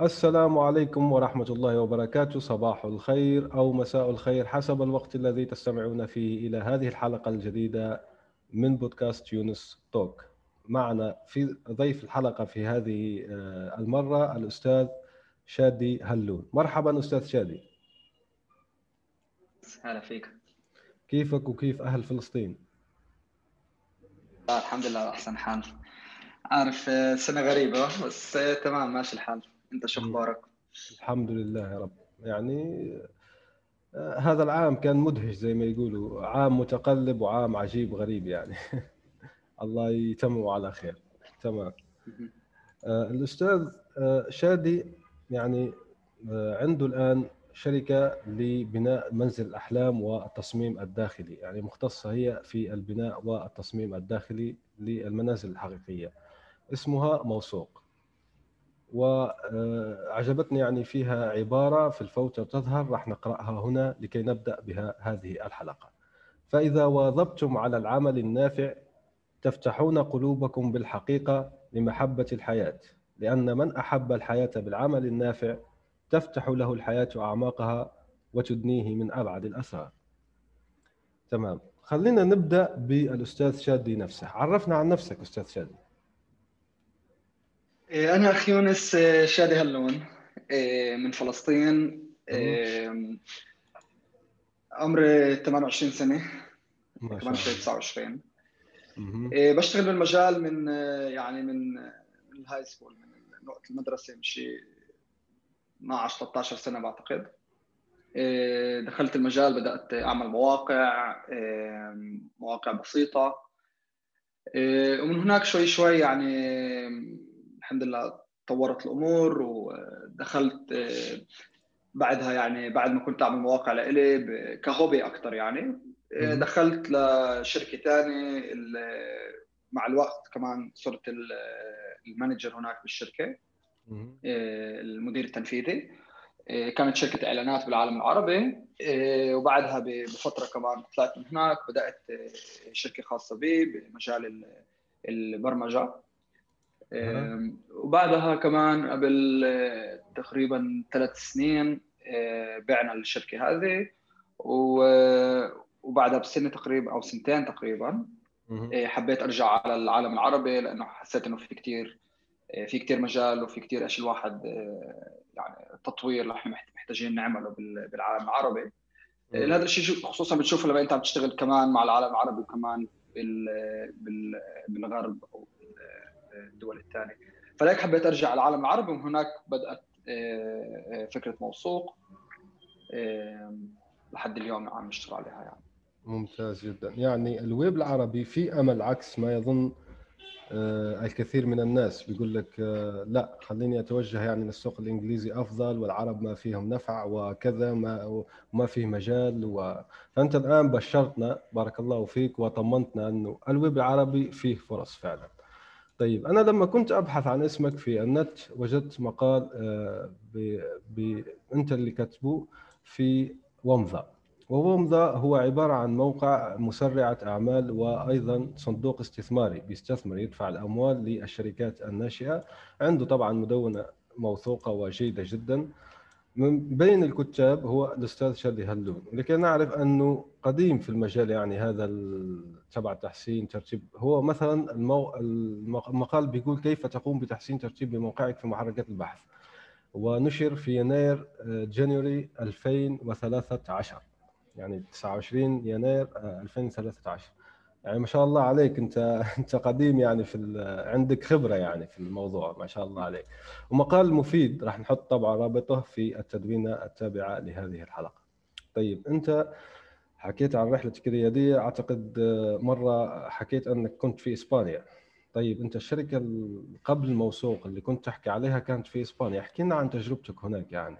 السلام عليكم ورحمة الله وبركاته. صباح الخير أو مساء الخير حسب الوقت الذي تستمعون فيه إلى هذه الحلقة الجديدة من بودكاست يونس توك. معنا في ضيف الحلقة في هذه آه، المرة الأستاذ شادي هلون. مرحبا أستاذ شادي. هلا فيك. كيفك وكيف أهل فلسطين؟ الحمد لله أحسن حال. عارف آه، سنة غريبة بس آه، تمام ماشي الحال. انت شو أخبارك؟ الحمد لله يا رب. يعني آه، هذا العام كان مدهش زي ما يقولوا. عام متقلب وعام عجيب غريب يعني. الله يتمم على خير. تمام. آه، الأستاذ آه، شادي يعني عنده الآن شركة لبناء منزل الأحلام والتصميم الداخلي. يعني مختصة هي في البناء والتصميم الداخلي للمنازل الحقيقية. اسمها موثوق. وعجبتني يعني فيها عبارة في الفوتة تظهر راح نقرأها هنا لكي نبدأ بها هذه الحلقة. فإذا واظبتم على العمل النافع تفتحون قلوبكم بالحقيقة لمحبة الحياة لأن من أحب الحياة بالعمل النافع تفتح له الحياة أعماقها وتدنيه من أبعد الأسرار تمام. خلينا نبدأ بالأستاذ شادي نفسه. عرفنا عن نفسك أستاذ شادي. أنا أخ يونس إيه، شادي هلون إيه، من فلسطين عمري 28 سنة كمان شوي 29 بشتغل بالمجال من يعني من من ال high school من وقت المدرسة شيء 12 13 سنة بعتقد. دخلت المجال بدأت أعمل مواقع مواقع بسيطة. ومن هناك شوي شوي يعني الحمد لله طورت الأمور ودخلت بعدها يعني بعد ما كنت أعمل مواقع لإلي كهوبي أكثر يعني. دخلت لشركة ثانية مع الوقت كمان صرت المانجر هناك بالشركة المدير التنفيذي. كانت شركة إعلانات بالعالم العربي. وبعدها بفترة كمان طلعت من هناك بدأت شركة خاصة بي بمجال البرمجة. وبعدها كمان قبل آه، تقريبا ثلاث سنين آه، بعنا الشركة هذه وبعدها بسنة تقريبا أو سنتين تقريبا آه، حبيت أرجع على العالم العربي لأنه حسيت إنه في كثير في كثير مجال وفي كثير اشياء الواحد يعني تطوير اللي إحنا محتاجين نعمله بالعالم العربي. هذا الشيء خصوصا بتشوفه لما أنت عم تشتغل كمان مع العالم العربي وكمان بالغرب أو الدول الثانية. فلهيك حبيت أرجع على العالم العربي ومن هناك بدأت آه، آه، فكرة موثوق لحد اليوم عم نشتغل عليها يعني. ممتاز جدا. يعني الويب العربي في أمل عكس ما يظن آه، الكثير من الناس. بيقول لك لا خليني أتوجه يعني للسوق الإنجليزي أفضل والعرب ما فيهم نفع وكذا ما وما فيه مجال. و... فأنت الآن بشرتنا بارك الله فيك وطمنتنا أنه الويب العربي فيه فرص فعلا. طيب أنا لما كنت أبحث عن اسمك في النت وجدت مقال آه، ب... ب... أنت اللي كتبه في ومضة. وومضة هو عبارة عن موقع مسرعة أعمال وأيضا صندوق استثماري بيستثمر يدفع الأموال للشركات الناشئة. عنده طبعا مدونة موثوقة وجيدة جدا. من بين الكتاب هو الأستاذ شادي هلون لكي نعرف أنه قديم في المجال يعني هذا تبع تحسين ترتيب. هو مثلا المو... المقال بيقول كيف تقوم بتحسين ترتيب موقعك في محركات البحث. ونشر في يناير جانيوري 2013 يعني 29 يناير 2013 يعني ما شاء الله عليك. انت انت قديم يعني في عندك خبرة يعني في الموضوع ما شاء الله عليك. ومقال مفيد راح نحط طبعا رابطه في التدوينة التابعة لهذه الحلقة. طيب انت حكيت عن رحلتك الرياديه أعتقد مرة حكيت أنك كنت في إسبانيا. طيب انت الشركة قبل الموثوق اللي كنت تحكي عليها كانت في إسبانيا. احكي لنا عن تجربتك هناك يعني.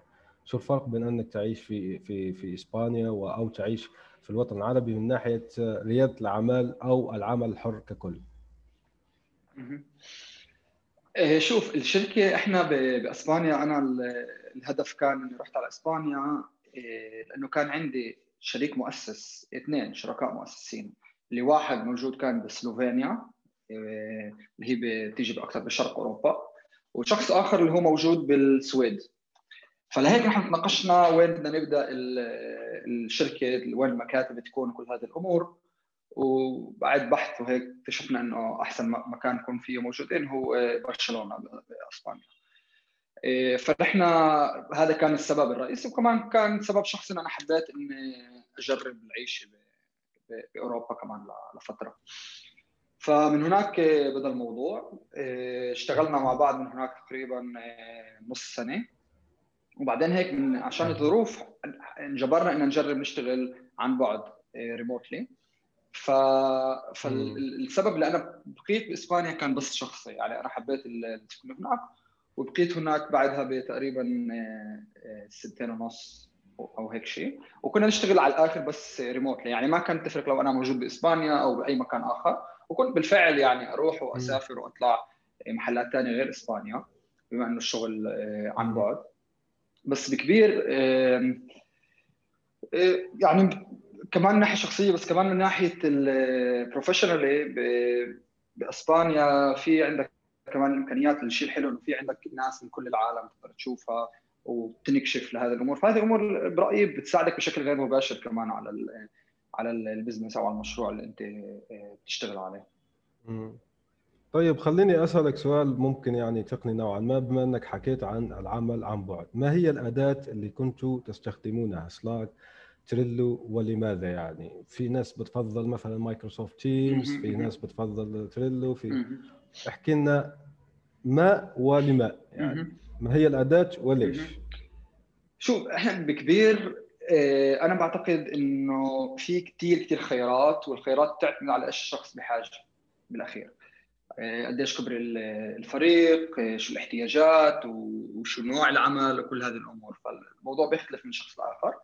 شو الفرق بين أنك تعيش في في في إسبانيا أو تعيش في الوطن العربي من ناحية ريادة الأعمال أو العمل الحر ككل؟ إيه، شوف الشركة إحنا بأسبانيا أنا الهدف كان إني رحت على إسبانيا إيه، لأنه كان عندي شريك مؤسس اثنين شركاء مؤسسين. اللي واحد موجود كان بسلوفينيا إيه، اللي هي بتيجي أكثر بشرق أوروبا وشخص آخر اللي هو موجود بالسويد. فلهيك نحن تناقشنا وين بدنا نبدأ الشركة وين المكاتب تكون كل هذه الأمور. وبعد بحث وهيك اكتشفنا إنه أحسن مكان يكون فيه موجودين هو برشلونة بأسبانيا. إيه، فنحن هذا كان السبب الرئيسي. وكمان كان سبب شخصي أنا حبيت إني أجرب العيشة بأوروبا كمان لفترة. فمن هناك بدأ الموضوع. اشتغلنا مع بعض من هناك تقريبا نص سنة. وبعدين هيك من عشان الظروف انجبرنا ان نجرب نشتغل عن بعد ريموتلي ف... فالسبب اللي أنا بقيت بإسبانيا كان بس شخصي يعني أنا حبيت السكن هناك وبقيت هناك بعدها بتقريبا آه، آه، سنتين ونص أو هيك شيء. وكنا نشتغل على الآخر بس ريموتلي يعني ما كانت تفرق لو أنا موجود بإسبانيا أو بأي مكان آخر. وكنت بالفعل يعني أروح وأسافر وأطلع محلات ثانية غير إسبانيا بما إنه الشغل آه، عن بعد. بس بكبير يعني كمان من ناحية شخصية بس كمان من ناحية البروفيشنالي بإسبانيا في عندك كمان إمكانيات الشيء الحلو إنه في عندك ناس من كل العالم تقدر تشوفها وتنكشف لهذه الأمور. فهذه الأمور برأيي بتساعدك بشكل غير مباشر كمان على على ال business أو على المشروع اللي أنت آه، بتشتغل عليه. طيب خليني أسألك سؤال ممكن يعني تقني نوعا ما بما إنك حكيت عن العمل عن بعد. ما هي الأداة اللي كنتوا تستخدمونها؟ Slack Trello ولماذا يعني؟ في ناس بتفضل مثلا Microsoft Teams في ناس بتفضل Trello في احكي لنا ما ولما يعني. ما هي الأداة وليش؟ شوف إحنا بكبير آه، أنا بعتقد إنه في كثير كثير خيارات والخيارات تعتمد على إيش الشخص بحاجة بالأخير. قديش كبر الفريق آه، شو الاحتياجات وشو نوع العمل وكل هذه الأمور. فالموضوع بيختلف من شخص لآخر.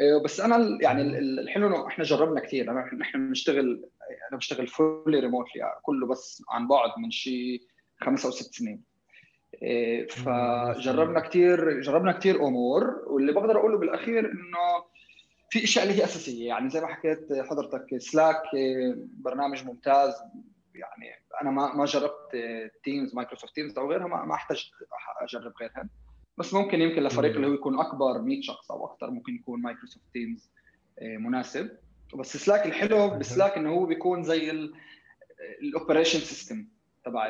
آه، بس أنا يعني الحلو إنه إحنا جربنا كثير. نحن بنشتغل أنا بشتغل فولي ريموتلي كله بس عن بعد من شيء خمس أو ست سنين. آه، فجربنا كثير جربنا كثير أمور. واللي بقدر أقوله بالأخير إنه في أشياء اللي هي أساسية. يعني زي ما حكيت حضرتك Slack آه، برنامج ممتاز. يعني أنا ما ما جربت Teams Microsoft Teams أو غيرها ما أحتاج أجرب غيرها. بس ممكن يمكن لفريق اللي هو يكون أكبر 100 شخص أو أكثر ممكن يكون Microsoft Teams آه، مناسب. بس Slack الحلو ب Slack إنه هو بيكون زي ال operation system تبع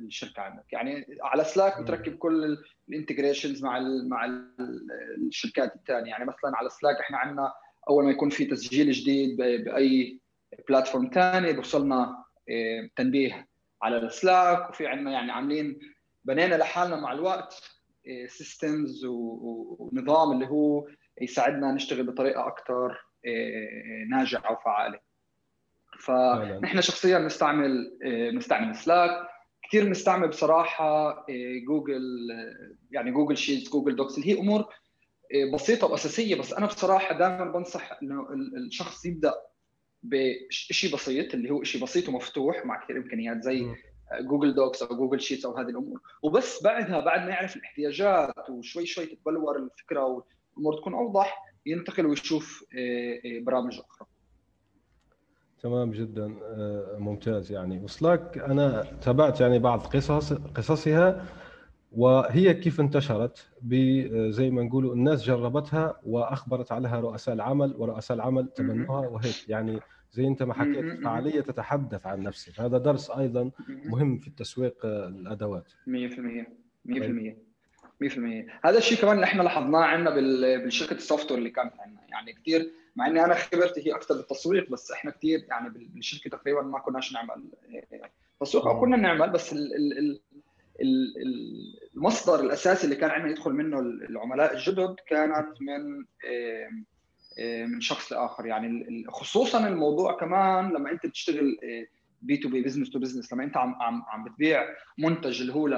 الشركة عندك. يعني على Slack بتركب كل ال integrations مع ال مع الشركات الثانية يعني مثلا على Slack إحنا عندنا أول ما يكون في تسجيل جديد بأي platform ثاني بوصلنا تنبيه على ال Slack وفي عندنا يعني عاملين بنينا لحالنا مع الوقت systems ونظام اللي هو يساعدنا نشتغل بطريقة أكثر آه، ناجعة وفعالة. فنحن شخصيا بنستعمل بنستعمل Slack. كثير بنستعمل بصراحة جوجل يعني Google Sheets Google Docs. اللي هي أمور بسيطة وأساسية بس أنا بصراحة دائما بنصح إنه الشخص يبدأ بشيء بسيط اللي هو شيء بسيط ومفتوح مع كثير إمكانيات زي Google Docs أو Google Sheets أو هذه الأمور. وبس بعدها بعد ما يعرف الاحتياجات وشوي شوي تتبلور الفكرة والأمور تكون أوضح ينتقل ويشوف آه، آه، برامج أخرى. تمام جدا آه، ممتاز يعني. وسلاك أنا تابعت يعني بعض قصص قصصها. وهي كيف انتشرت زي ما نقولوا الناس جربتها وأخبرت عليها رؤساء العمل ورؤساء العمل تبنوها وهيك. يعني زي انت ما حكيت فعالية تتحدث عن نفسك. هذا درس أيضا مهم. في التسويق آه، الأدوات. 100% 100% 100% هذا الشيء كمان إحنا لاحظناه عندنا بالشركة ال software اللي كانت عندنا. يعني كثير مع إني أنا خبرتي هي أكثر بالتسويق بس إحنا كثير يعني بالشركة تقريبا ما كناش نعمل آه، تسويق أو كنا نعمل بس ال ال المصدر الأساسي اللي كان عندنا يدخل منه العملاء الجدد كانت من من شخص لاخر يعني خصوصا الموضوع كمان لما أنت بتشتغل B2B business to business لما أنت عم عم عم بتبيع منتج اللي هو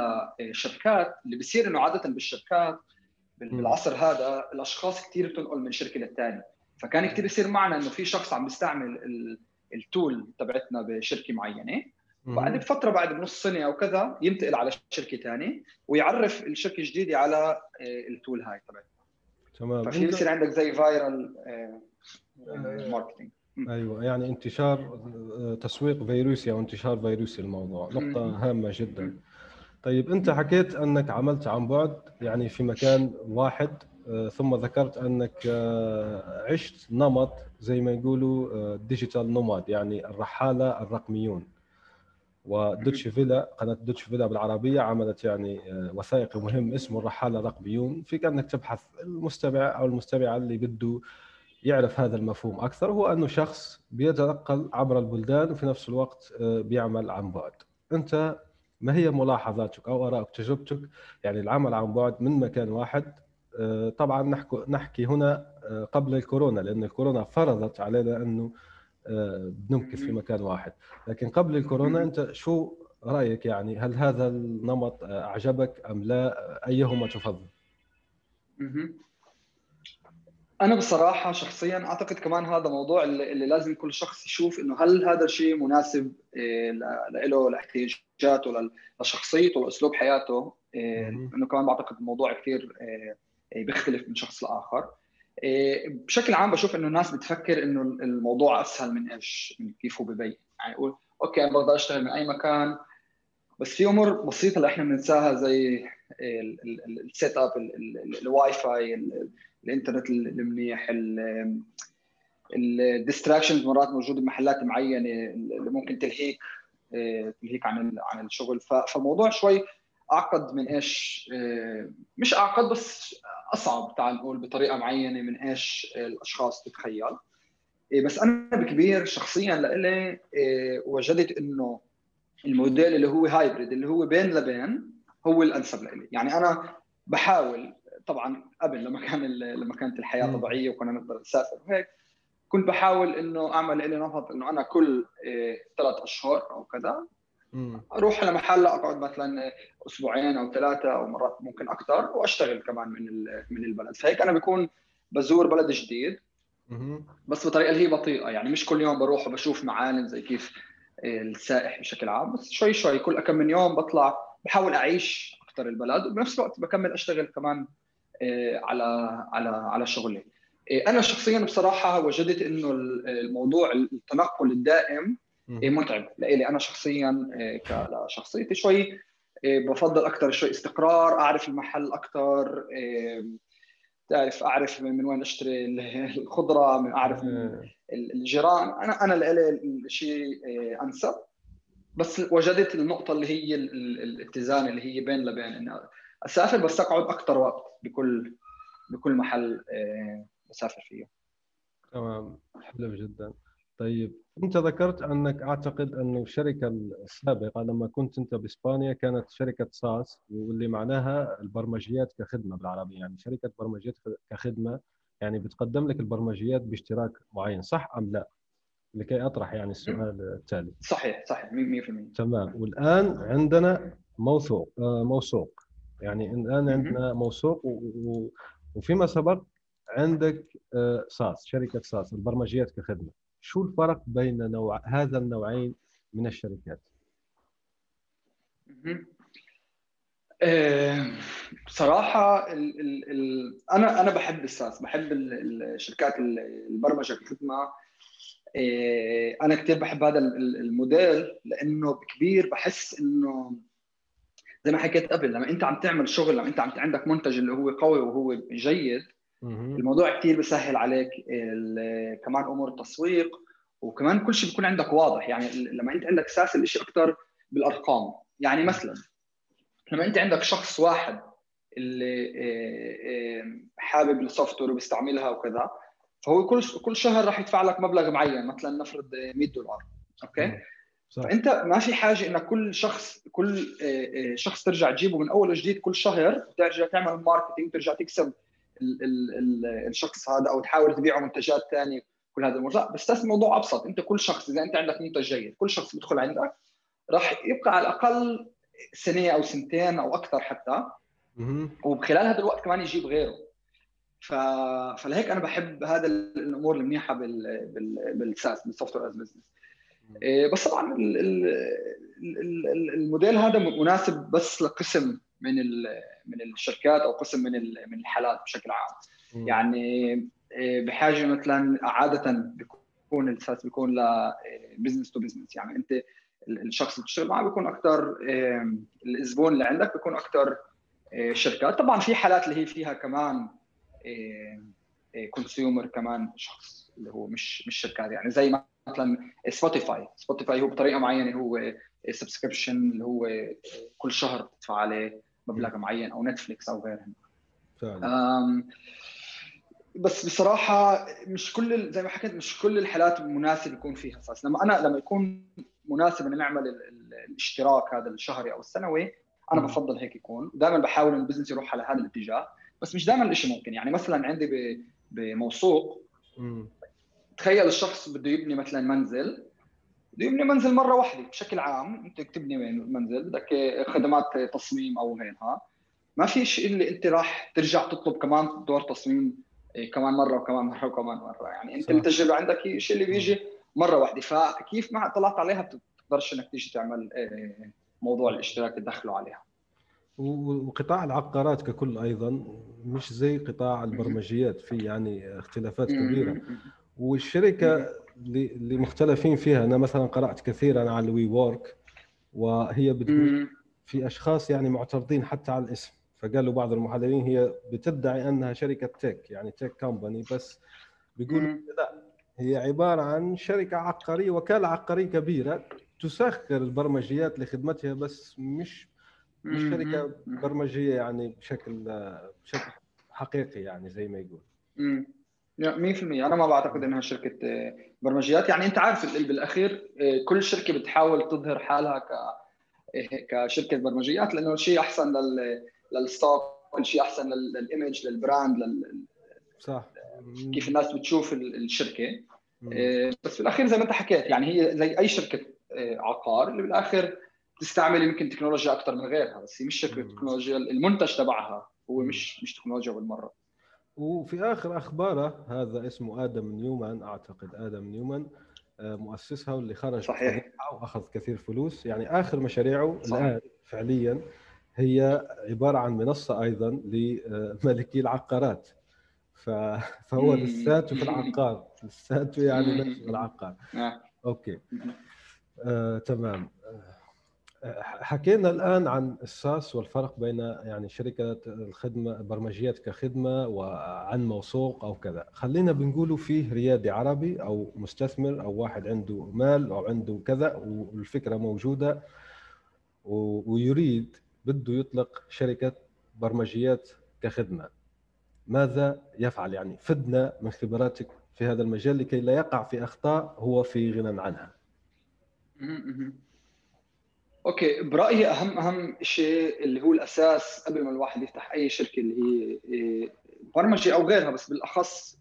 لشركات اللي بصير إنه عادة بالشركات بالعصر هذا الأشخاص كثير بتنقل من شركة للثانيه فكان كثير يصير معنا إنه في شخص عم بيستعمل ال tool تبعتنا بشركة معينة. بعد بفترة بعد بنص سنة أو كذا ينتقل على شركة ثانية ويعرف الشركة الجديدة على آه، ال tool هاي تبعتنا تمام. ففي يصير عندك زي viral marketing أيوه يعني انتشار آه، تسويق فيروسي أو انتشار فيروسي الموضوع. نقطة هامة جدا. طيب أنت حكيت أنك عملت عن بعد يعني في مكان واحد آه، ثم ذكرت أنك آه، عشت نمط زي ما يقولوا digital nomad يعني الرحالة الرقميون. ودويتشه فيله قناة دويتشه فيله بالعربية عملت يعني وثائقي مهم اسمه الرحالة الرقميون فيك انك تبحث المستمع أو المستمعة اللي بده يعرف هذا المفهوم أكثر. هو أنه شخص بيتنقل عبر البلدان وفي نفس الوقت آه، بيعمل عن بعد. أنت ما هي ملاحظاتك أو آرائك تجربتك؟ يعني العمل عن بعد من مكان واحد. آه، طبعا نحكي نحكي هنا آه، قبل الكورونا لأن الكورونا فرضت علينا أنه بنمكث في مكان واحد. لكن قبل الكورونا أنت شو رأيك؟ يعني هل هذا النمط أعجبك أم لا؟ أيهما تفضل؟ أنا بصراحة شخصيا أعتقد كمان هذا موضوع اللي لازم كل شخص يشوف إنه هل هذا الشيء مناسب إيه، له لاحتياجاته لشخصيته لأسلوب حياته. إيه، إنه كمان بعتقد الموضوع كثير بيختلف من شخص لآخر. بشكل عام بشوف إنه الناس بتفكر إنه الموضوع أسهل من إيش من كيف هو ببين يعني يقول okay أنا بقدر أشتغل من أي مكان بس في أمور بسيطة اللي إحنا بننساها زي ال setup ال WiFi الإنترنت المنيح ال distractions مرات موجودة بمحلات معينة اللي ممكن تلهيك آه، تلهيك عن عن الشغل. فالموضوع شوي أعقد من إيش آه، مش أعقد بس أصعب تعال نقول بطريقة معينة من إيش الأشخاص تتخيل. آه، بس أنا بكبير شخصيا لإلي وجدت إنه الموديل اللي هو hybrid اللي هو بين لبين هو الأنسب لإلي. يعني أنا بحاول طبعا قبل لما كان لما كانت الحياة طبيعية وكنا نقدر نسافر وهيك كنت بحاول إنه أعمل لي نمط إنه أنا كل ثلاث أشهر أو كذا أروح على محل أقعد مثلا أسبوعين أو ثلاثة أو مرات ممكن أكثر وأشتغل كمان من من البلد. فهيك أنا بكون بزور بلد جديد. بس بطريقة اللي هي بطيئة يعني مش كل يوم بروح وبشوف معالم زي كيف السائح بشكل عام بس شوي شوي كل كم من يوم بطلع بحاول أعيش أكثر البلد وبنفس الوقت بكمل أشتغل كمان آه، على على على شغلي. آه، أنا شخصيا بصراحة وجدت إنه الموضوع التنقل الدائم متعب لإلي أنا شخصيا كشخصيتي شوي بفضل أكثر شوي استقرار أعرف المحل أكثر تعرف أعرف من وين أشتري الخضرة من أعرف من الجيران. أنا أنا لإلي الشيء أنسب. بس وجدت النقطة اللي هي الاتزان اللي هي بين لبين إنه أسافر بس أقعد أكثر وقت بكل بكل محل بسافر فيه. تمام. حلو جدا. طيب. أنت ذكرت أنك أعتقد انه الشركة السابقة لما كنت أنت بإسبانيا كانت شركة ساس واللي معناها البرمجيات كخدمة بالعربي. يعني شركة برمجيات كخدمة يعني بتقدم لك البرمجيات باشتراك معين صح أم لا؟ لكي أطرح يعني السؤال التالي. صحيح صحيح 100% تمام. والآن عندنا موثوق آه، موثوق. يعني الآن عندنا موثوق وفيما سبق عندك آه، ساس شركة ساس البرمجيات كخدمة. شو الفرق بين نوع هذا النوعين من الشركات؟ آه، بصراحة ال أنا أنا بحب الساس بحب الشركات البرمجة كخدمة آه، أنا كثير بحب هذا الموديل لأنه بكبير بحس إنه زي ما حكيت قبل لما أنت عم تعمل شغل لما أنت عم عندك منتج اللي هو قوي وهو جيد الموضوع كثير بسهل عليك كمان أمور التسويق وكمان كل شيء بيكون عندك واضح. يعني لما أنت عندك أساس الشيء أكثر بالأرقام. يعني مثلا لما أنت عندك شخص واحد اللي آه، آه، حابب ال software وبيستعملها وكذا فهو كل كل شهر راح يدفع لك مبلغ معين مثلا نفرض 100 دولار. Okay؟ صح. فأنت ما في حاجة إنك كل شخص كل آه، شخص ترجع تجيبه من أول وجديد كل شهر ترجع تعمل marketing ترجع تكسب الشخص هذا أو تحاول تبيعه منتجات ثانية كل هذه الأمور لا بس الموضوع أبسط. أنت كل شخص إذا أنت عندك منتج جيد كل شخص بيدخل عندك راح يبقى على الأقل سنة أو سنتين أو أكثر حتى. وبخلال هذا الوقت كمان يجيب غيره. ف... فلهيك أنا بحب هذا الأمور المنيحة بال... بال... بال SaaS بال software as business بس طبعا الموديل هذا مناسب بس لقسم من من الشركات أو قسم من من الحالات بشكل عام. يعني إيه، بحاجة مثلا عاده بيكون ال SaaS بيكون ل business to business يعني أنت الشخص اللي بتشتغل معه بيكون أكثر إيه، الزبون اللي عندك بيكون أكثر إيه، شركات طبعا في حالات اللي هي فيها كمان consumer كمان شخص اللي هو مش مش شركات. يعني زي مثلا سبوتيفاي سبوتيفاي هو بطريقة معينة هو subscription اللي هو كل شهر بتدفع عليه مبلغ معين أو نتفليكس أو غيرهم بس بصراحة مش كل زي ما حكيت مش كل الحالات مناسب يكون فيها أساس. لما أنا لما يكون مناسب إن نعمل الاشتراك هذا الشهري أو السنوي أنا بفضل هيك يكون. دائما بحاول إن البزنس يروح على هذا الاتجاه. بس مش دائما الشيء ممكن. يعني مثلا عندي بموثوق تخيل الشخص بده يبني مثلا منزل. بده يبني منزل مرة واحدة بشكل عام أنت تبني منزل بدك خدمات تصميم أو غيرها. ما في شيء اللي أنت راح ترجع تطلب كمان دور تصميم إيه، كمان مرة وكمان مرة وكمان مرة. يعني أنت التجربة عندك الشيء اللي بيجي مرة واحدة فكيف ما طلعت عليها بتقدرش إنك تيجي تعمل إيه، موضوع الاشتراك تدخله عليها. وقطاع العقارات ككل أيضا مش زي قطاع البرمجيات في يعني اختلافات كبيرة. والشركة اللي مختلفين فيها. أنا مثلا قرأت كثيرا على الوي وورك وهي بتقول في أشخاص يعني معترضين حتى على الاسم. فقالوا بعض المحللين هي بتدعي أنها شركة تك يعني تك كومباني بس بيقولوا لا هي عبارة عن شركة عقارية وكالة عقارية كبيرة تسخر البرمجيات لخدمتها بس مش مش شركة برمجية يعني بشكل بشكل حقيقي يعني زي ما يقول. 100% أنا ما بعتقد إنها شركة برمجيات. يعني أنت عارف بالأخير كل شركة بتحاول تظهر حالها ك كشركة برمجيات لأنه الشيء أحسن لل لل stock كل شيء أحسن لل image لل brand لل... صح. كيف الناس بتشوف الشركة. إيه، بس في الاخير زي ما أنت حكيت يعني هي زي أي شركة عقار اللي بالاخر تستعمل يمكن تكنولوجيا أكثر من غيرها بس هي مش شركة تكنولوجيا المنتج تبعها هو مش مش تكنولوجيا بالمرة. وفي آخر أخباره هذا اسمه آدم نيومان أعتقد آدم نيومان آه، مؤسسها واللي خرج صحيح. واخذ كثير فلوس. يعني آخر مشاريعه صحيح. الآن فعليا هي عبارة عن منصة أيضا لملكي العقارات. فهو لساته في العقار لساته يعني نفسه العقار. نعم. أوكي. آه، تمام. حكينا الآن عن الساس والفرق بين يعني شركة الخدمة برمجيات كخدمة وعن موثوق أو كذا. خلينا بنقولوا فيه ريادي عربي أو مستثمر أو واحد عنده مال أو عنده كذا والفكرة موجودة ويريد بده يطلق شركة برمجيات كخدمة. ماذا يفعل؟ يعني فدنا من خبراتك في هذا المجال لكي لا يقع في أخطاء هو في غنى عنها. أوكي برأيي أهم أهم شيء اللي هو الأساس قبل ما الواحد يفتح أي شركة اللي هي إيه، برمجة أو غيرها بس بالأخص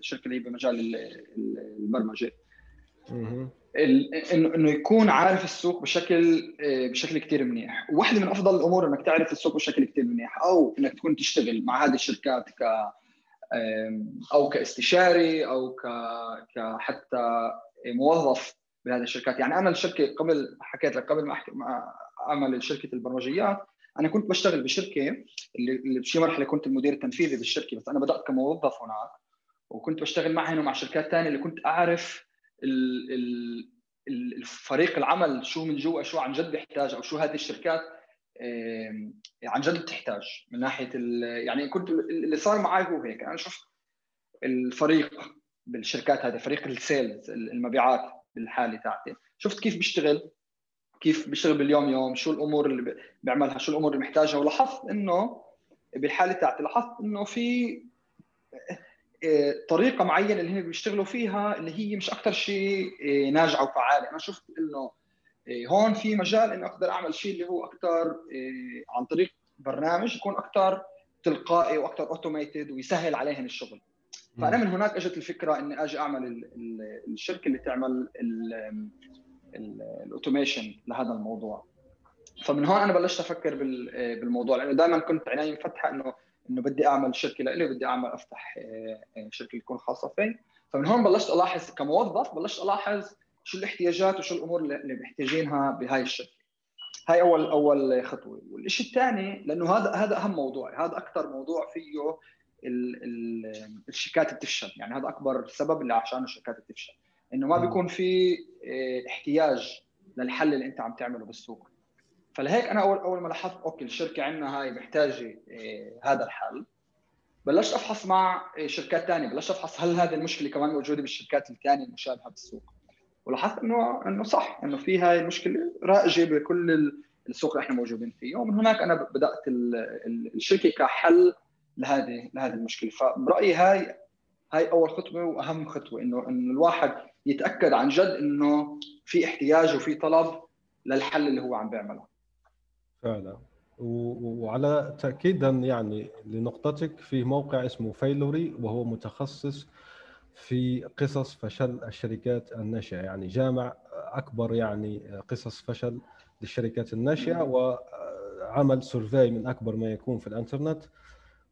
الشركة إيه، اللي هي بمجال البرمجة. إنه إنه يكون عارف السوق بشكل آه، بشكل كثير منيح. وواحده من أفضل الأمور إنك تعرف السوق بشكل كثير منيح أو إنك تكون تشتغل مع هذه الشركات ك أو كاستشاري أو ك كحتى موظف. بهذه الشركات. يعني أنا الشركة قبل حكيت لك قبل ما أحكي أعمل شركة البرمجيات أنا كنت بشتغل بشركة اللي بشي مرحلة كنت المدير التنفيذي بالشركة بس أنا بدأت كموظف هناك وكنت بشتغل معهم ومع شركات ثانية اللي كنت أعرف الفريق العمل شو من جوا شو عن جد بيحتاج أو شو هذه الشركات عن جد بتحتاج. من ناحية يعني كنت اللي صار معي هو هيك. أنا شفت الفريق بالشركات هذه فريق السيلز المبيعات. بالحالة تاعتي. شفت كيف بيشتغل؟ كيف بيشتغل باليوم يوم؟ شو الأمور اللي بيعملها؟ شو الأمور اللي محتاجها؟ ولاحظت إنه بالحالة تاعتي لاحظت إنه في طريقة معينة اللي هم بيشتغلوا فيها اللي هي مش أكثر شيء آه، ناجعة وفعالة. أنا شفت إنه آه، هون في مجال انه أقدر أعمل شيء اللي هو أكثر آه، عن طريق برنامج يكون أكثر تلقائي وأكثر automated ويسهل عليهم الشغل. فأنا من هناك إجت الفكرة إني أجي أعمل الشركة اللي تعمل ال automation لهذا الموضوع. فمن هون أنا بلشت أفكر بالموضوع لأنه دائما كنت عيني مفتحة انه إنه بدي أعمل شركة لإلي وبدي اعمل أفتح آه، آه، شركة تكون خاصة في فمن هون بلشت ألاحظ كموظف بلشت ألاحظ شو الاحتياجات وشو الأمور اللي محتاجينها بهاي الشركة. هاي اول أول خطوة. والشيء الثاني لأنه هذا هذا أهم موضوع هذا أكثر موضوع فيه ال ال الشركات بتفشل. يعني هذا أكبر سبب اللي عشان الشركات بتفشل. إنه ما بيكون في آه، احتياج للحل اللي أنت عم تعمله بالسوق. فلهيك أنا أول أول ما لاحظت أوكي الشركة عندنا هاي محتاجة إيه هذا الحل. بلشت أفحص مع إيه شركات ثانية بلشت أفحص هل هذه المشكلة كمان موجودة بالشركات الثانية المشابهة بالسوق. ولاحظت إنه إنه صح إنه في هاي المشكلة رائجة بكل السوق اللي إحنا موجودين فيه. ومن هناك أنا بدأت الشركة كحل لهذه لهذه المشكلة. فبرايي هاي هاي أول خطوة وأهم خطوة إنه انه الواحد يتأكد عن جد إنه في احتياج وفي طلب للحل اللي هو عم بيعمله. فعلا. وعلى تاكيدا يعني لنقطتك في موقع اسمه Failory وهو متخصص في قصص فشل الشركات الناشئة. يعني جامع أكبر يعني قصص فشل للشركات الناشئة وعمل survey من أكبر ما يكون في الإنترنت.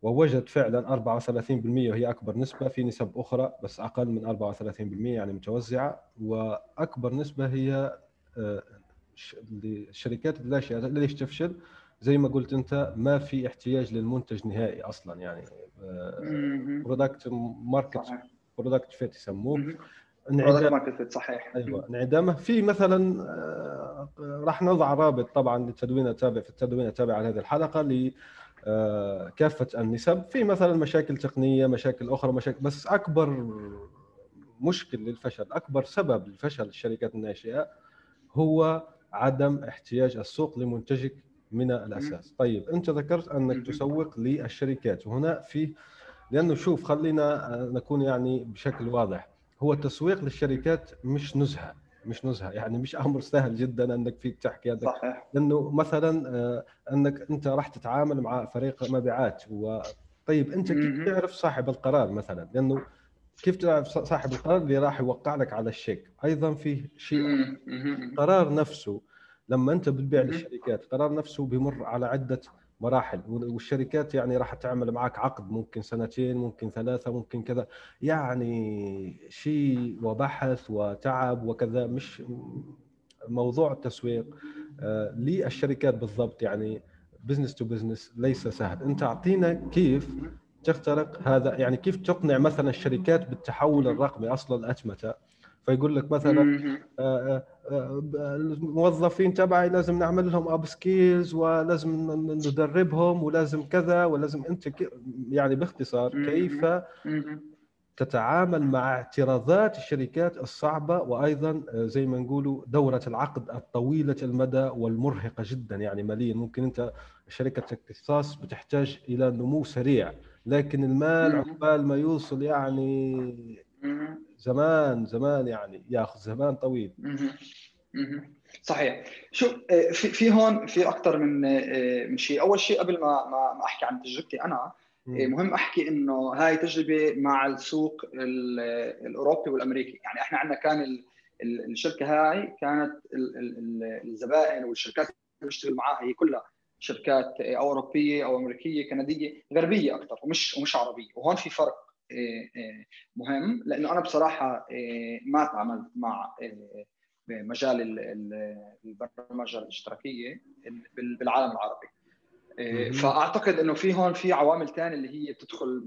ووجد فعلا 34% وهي أكبر نسبة في نسب أخرى بس أقل من 34% يعني متوزعة. وأكبر نسبة هي آه، الشركات الناشئه ليش تفشل؟ زي ما قلت أنت ما في احتياج للمنتج نهائي أصلا يعني product market product fit يسموه. انعدام صحيح. أيوه انعدامه. في مثلا آه، راح نضع رابط طبعا للتدوين التابع في التدوين التابع على هذه الحلقة آه، كافة النسب. في مثلا مشاكل تقنية مشاكل أخرى مشاكل بس أكبر مشكل للفشل أكبر سبب لفشل الشركات الناشئة هو عدم احتياج السوق لمنتجك من الأساس. طيب أنت ذكرت أنك تسوق للشركات وهنا في لأنه شوف خلينا نكون يعني بشكل واضح هو التسويق للشركات مش نزهة. مش نزهة يعني مش أمر سهل جدا إنك فيك تحكي هذا صحيح. لأنه مثلا آه، إنك أنت راح تتعامل مع فريق مبيعات و طيب أنت كيف تعرف صاحب القرار مثلا؟ لأنه كيف تعرف صاحب القرار اللي راح يوقع لك على الشيك؟ أيضا في شيء قرار نفسه لما أنت بتبيع للشركات قرار نفسه بيمر على عدة مراحل. والشركات يعني راح تعمل معك عقد ممكن سنتين ممكن ثلاثة ممكن كذا. يعني شيء وبحث وتعب وكذا مش موضوع التسويق. آه، للشركات بالضبط يعني business to business ليس سهل. أنت أعطينا كيف تخترق هذا؟ يعني كيف تقنع مثلا الشركات بالتحول الرقمي؟ أصلا الأتمتة. فيقول لك مثلا الموظفين تبعي لازم نعمل لهم upskills ولازم ندربهم ولازم كذا ولازم انت يعني باختصار كيف تتعامل مع اعتراضات الشركات الصعبة وأيضا زي ما نقولوا دورة العقد الطويلة المدى والمرهقة جدا. يعني ماليا ممكن أنت شركة اختصاص بتحتاج إلى نمو سريع لكن المال عقبال ما يوصل يعني زمان زمان يعني ياخذ زمان طويل. صحيح. شو آه، في في هون في أكثر من آه، من شيء. أول شيء قبل ما ما أحكي عن تجربتي أنا آه، مهم أحكي إنه هاي تجربة مع السوق الأوروبي والأمريكي. يعني إحنا عندنا كان الشركة هاي كانت الزبائن والشركات اللي بنشتغل معاها هي كلها شركات أوروبية أو أمريكية كندية غربية أكثر ومش ومش عربية. وهون في فرق. مهم. لأنه أنا بصراحة آه، ما تعاملت مع مجال البرمجة الاشتراكية بالعالم العربي. فأعتقد إنه في هون في عوامل ثانية اللي هي بتدخل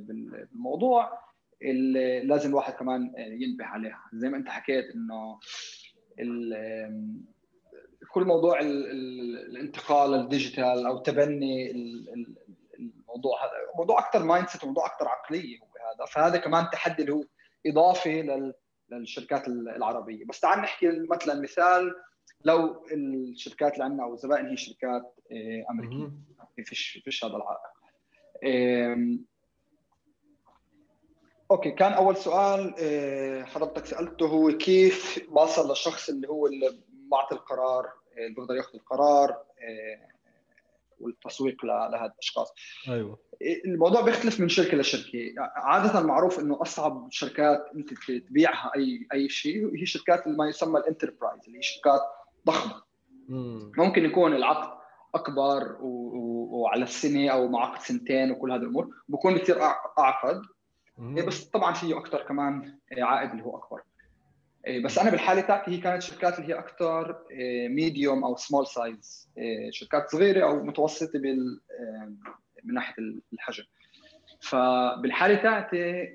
بالموضوع اللي لازم الواحد كمان ينتبه عليها. زي ما أنت حكيت إنه كل موضوع الانتقال ال digital أو تبني الموضوع هذا موضوع أكثر mindset وموضوع أكثر عقلية هو هذا. فهذا كمان تحدي اللي هو إضافي لل للشركات العربية. بس تعال نحكي مثلا مثال لو الشركات اللي عندنا أو الزبائن هي شركات آه، أمريكية. فيش فيش هذا العائق. Okay كان أول سؤال آه، حضرتك سألته هو كيف بصل للشخص اللي هو اللي معطي القرار اللي بيقدر ياخذ القرار والتسويق لهذه الأشخاص. أيوه. الموضوع بيختلف من شركة لشركة. عادة معروف إنه أصعب شركات انت تبيعها اي أي شيء هي شركات ما يسمى الأنتربرايز اللي هي شركات ضخمة. ممكن يكون العقد أكبر وعلى السنة أو مع عقد سنتين وكل هذه الأمور. بكون كثير أعقد. بس طبعا فيه أكثر كمان عائد اللي هو أكبر. بس أنا بالحالة تاعتي هي كانت شركات اللي هي أكثر medium أو small size شركات صغيرة أو متوسطة بال من ناحية الحجم. فبالحالة تاعتي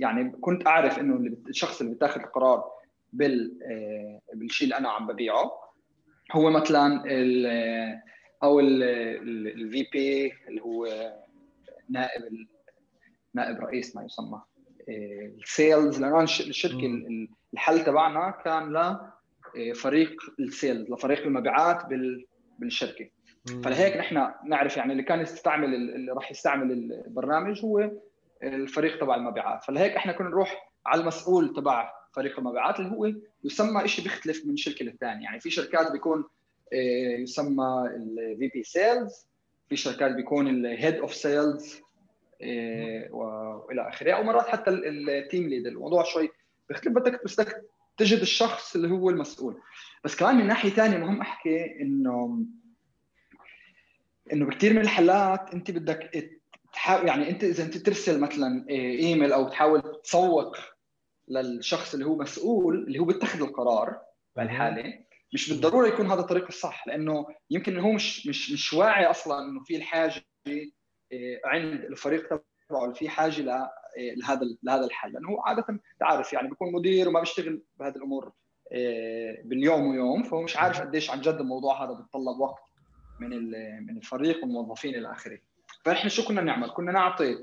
يعني كنت أعرف إنه الشخص اللي بيتاخذ القرار بال بالشيء اللي أنا عم ببيعه هو مثلا ال أو ال VP اللي هو نائب نائب رئيس ما يسمى. ال sales لأنه الشركة الحل تبعنا كان لفريق ال sales لفريق المبيعات بالشركة. فلهيك نحن نعرف يعني اللي كان يستعمل اللي راح يستعمل البرنامج هو الفريق تبع المبيعات. فلهيك إحنا كنا نروح على المسؤول تبع فريق المبيعات اللي هو يسمى شيء بيختلف من شركة للثانية. يعني في شركات بيكون يسمى ال VP sales في شركات بيكون ال head of sales وإلى آخره. أو مرات حتى ال team leader الموضوع شوي بيختلف. بدك بس بدك تجد الشخص اللي هو المسؤول. بس كمان من ناحية ثانية مهم أحكي إنه إنه بكثير من الحالات أنت بدك تحاول يعني أنت إذا أنت ترسل مثلا إيميل أو تحاول تسوق للشخص اللي هو مسؤول اللي هو بيتخذ القرار بهالحاله مش بالضرورة يكون هذا الطريق الصح. لأنه يمكن هو مش مش مش واعي أصلا إنه في الحاجة عند الفريق تبعه في حاجة لهذا لهذا الحل. لأنه هو عادة تعرف يعني بيكون مدير وما بيشتغل بهذه الأمور باليوم ويوم فهو مش عارف قديش عن جد الموضوع هذا بيتطلب وقت من من الفريق والموظفين إلى آخره. فإحنا شو كنا نعمل؟ كنا نعطي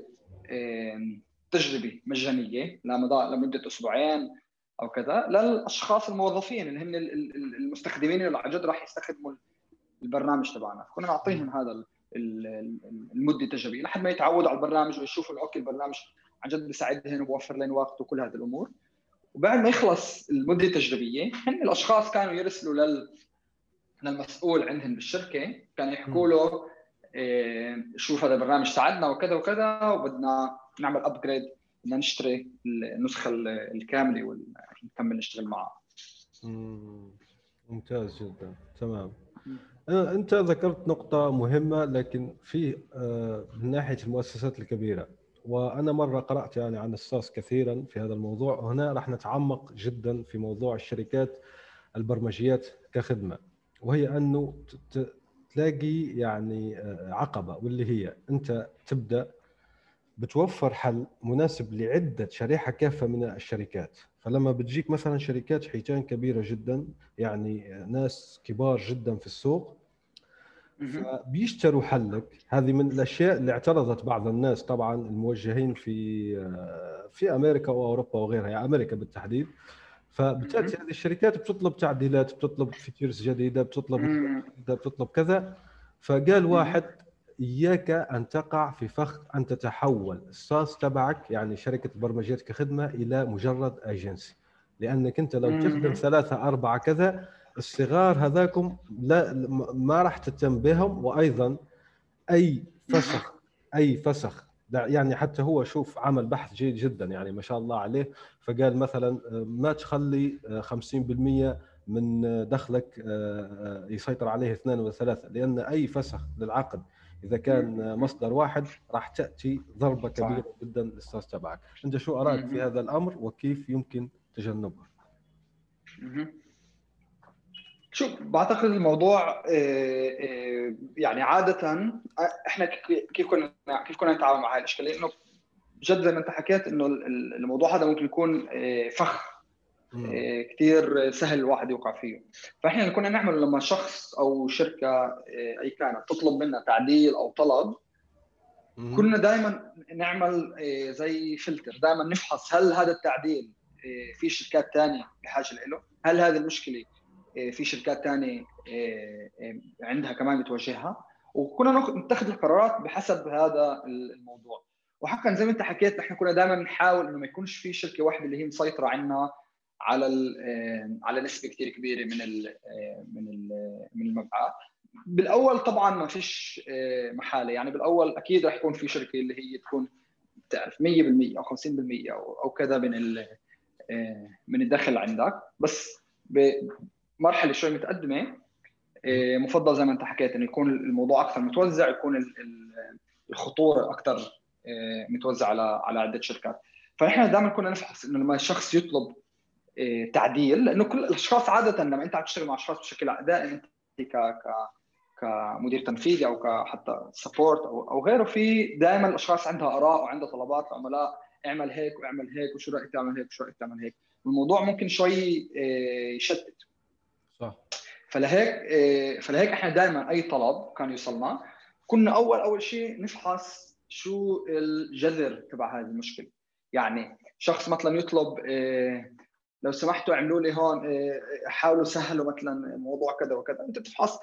تجربة مجانية لمدى لمدة أسبوعين أو كذا للأشخاص الموظفين اللي هن المستخدمين اللي عن جد راح يستخدموا البرنامج تبعنا. كنا نعطيهم هذا المدة التجريبيه لحد ما يتعودوا على البرنامج ويشوفوا okay البرنامج عن جد بيساعدهم وبوفر لهم وقت وكل هذه الأمور وبعد ما يخلص المدة التجريبية هن الأشخاص كانوا يرسلوا لل للمسؤول عندهم بالشركة كانوا يحكوا له إيه شوف هذا البرنامج ساعدنا وكذا وكذا وبدنا نعمل upgrade بدنا نشتري النسخة الكاملة ونكمل نشتغل معها. ممتاز جدا تمام. انت ذكرت نقطة مهمة لكن في من ناحية المؤسسات الكبيرة. وأنا مرة قرأت يعني عن الساس كثيرا في هذا الموضوع. وهنا راح نتعمق جدا في موضوع الشركات البرمجيات كخدمة. وهي أنه تلاقي يعني عقبة واللي هي أنت تبدأ بتوفر حل مناسب لعدة شريحة كافة من الشركات. فلما بتجيك مثلا شركات حيتان كبيرة جدا يعني ناس كبار جدا في السوق فبيشتروا حلك. هذه من الأشياء اللي اعترضت بعض الناس طبعا الموجهين في في أمريكا وأوروبا وغيرها يعني أمريكا بالتحديد. فبتأتي هذه الشركات بتطلب تعديلات بتطلب فيتشرز جديدة بتطلب بتطلب كذا. فقال واحد إياك أن تقع في فخ أن تتحول الساس تبعك يعني شركة برمجيات كخدمة إلى مجرد ايجنسي لأنك أنت لو تخدم ثلاثة أربعة كذا الصغار هذاكم لا ما راح تهتم بهم. وأيضا أي فسخ أي فسخ يعني حتى هو شوف عمل بحث جيد جدا يعني ما شاء الله عليه. فقال مثلا ما تخلي 50% من دخلك يسيطر عليه اثنين ولا ثلاثة لأن أي فسخ للعقد إذا كان مصدر واحد راح تأتي ضربة كبيرة صح. جدا للساس تبعك. أنت شو ارائك في هذا الأمر وكيف يمكن تجنبه؟ شوف بعتقد الموضوع يعني عادة إحنا كيف كنا كيف كنا نتعامل مع هاي الأشكالية؟ إنه جد زي ما أنت حكيت إنه الموضوع هذا ممكن يكون فخ. كثير سهل الواحد يوقع فيه. فإحنا اللي كنا نعمله لما شخص أو شركة أي كانت تطلب منا تعديل أو طلب كنا دائما نعمل زي فلتر. دائما نفحص هل هذا التعديل في شركات ثانية بحاجة له؟ هل هذه المشكلة في شركات ثانية عندها كمان بتواجهها؟ وكنا نتخذ القرارات بحسب هذا الموضوع. وحقا زي ما أنت حكيت نحن كنا دائما نحاول إنه ما يكونش في شركة واحدة اللي هي مسيطرة عنا على على نسبة كثير كبيرة من ال من ال من المبيعات. بالأول طبعا ما فيش آه، محالة. يعني بالأول أكيد رح يكون في شركة اللي هي تكون بتعرف 100% أو 50% أو كذا من آه، من الدخل عندك. بس بمرحلة شوي متقدمة آه، مفضل زي ما أنت حكيت إنه يكون الموضوع أكثر متوزع يكون الخطورة أكثر متوزع على على عدة شركات. فنحن دائما كنا نفحص إنه لما الشخص يطلب تعديل لأنه كل الأشخاص عادة لما أنت عم تشتغل مع أشخاص بشكل دائم أنت ك ك كمدير تنفيذي أو كحتى سبورت أو أو غيره في دائما الأشخاص عندها آراء وعندها طلبات العملاء اعمل هيك واعمل هيك وشو رأيك تعمل هيك وشو رأيك تعمل هيك. الموضوع ممكن شوي آه، يشتت. صح. فلهيك آه، فلهيك إحنا دائما أي طلب كان يوصلنا كنا اول أول شيء نفحص شو الجذر تبع هذه المشكلة. يعني شخص مثلا يطلب آه، لو سمحتوا اعملوا لي هون حاولوا سهلوا مثلا موضوع كذا وكذا. انت تفحص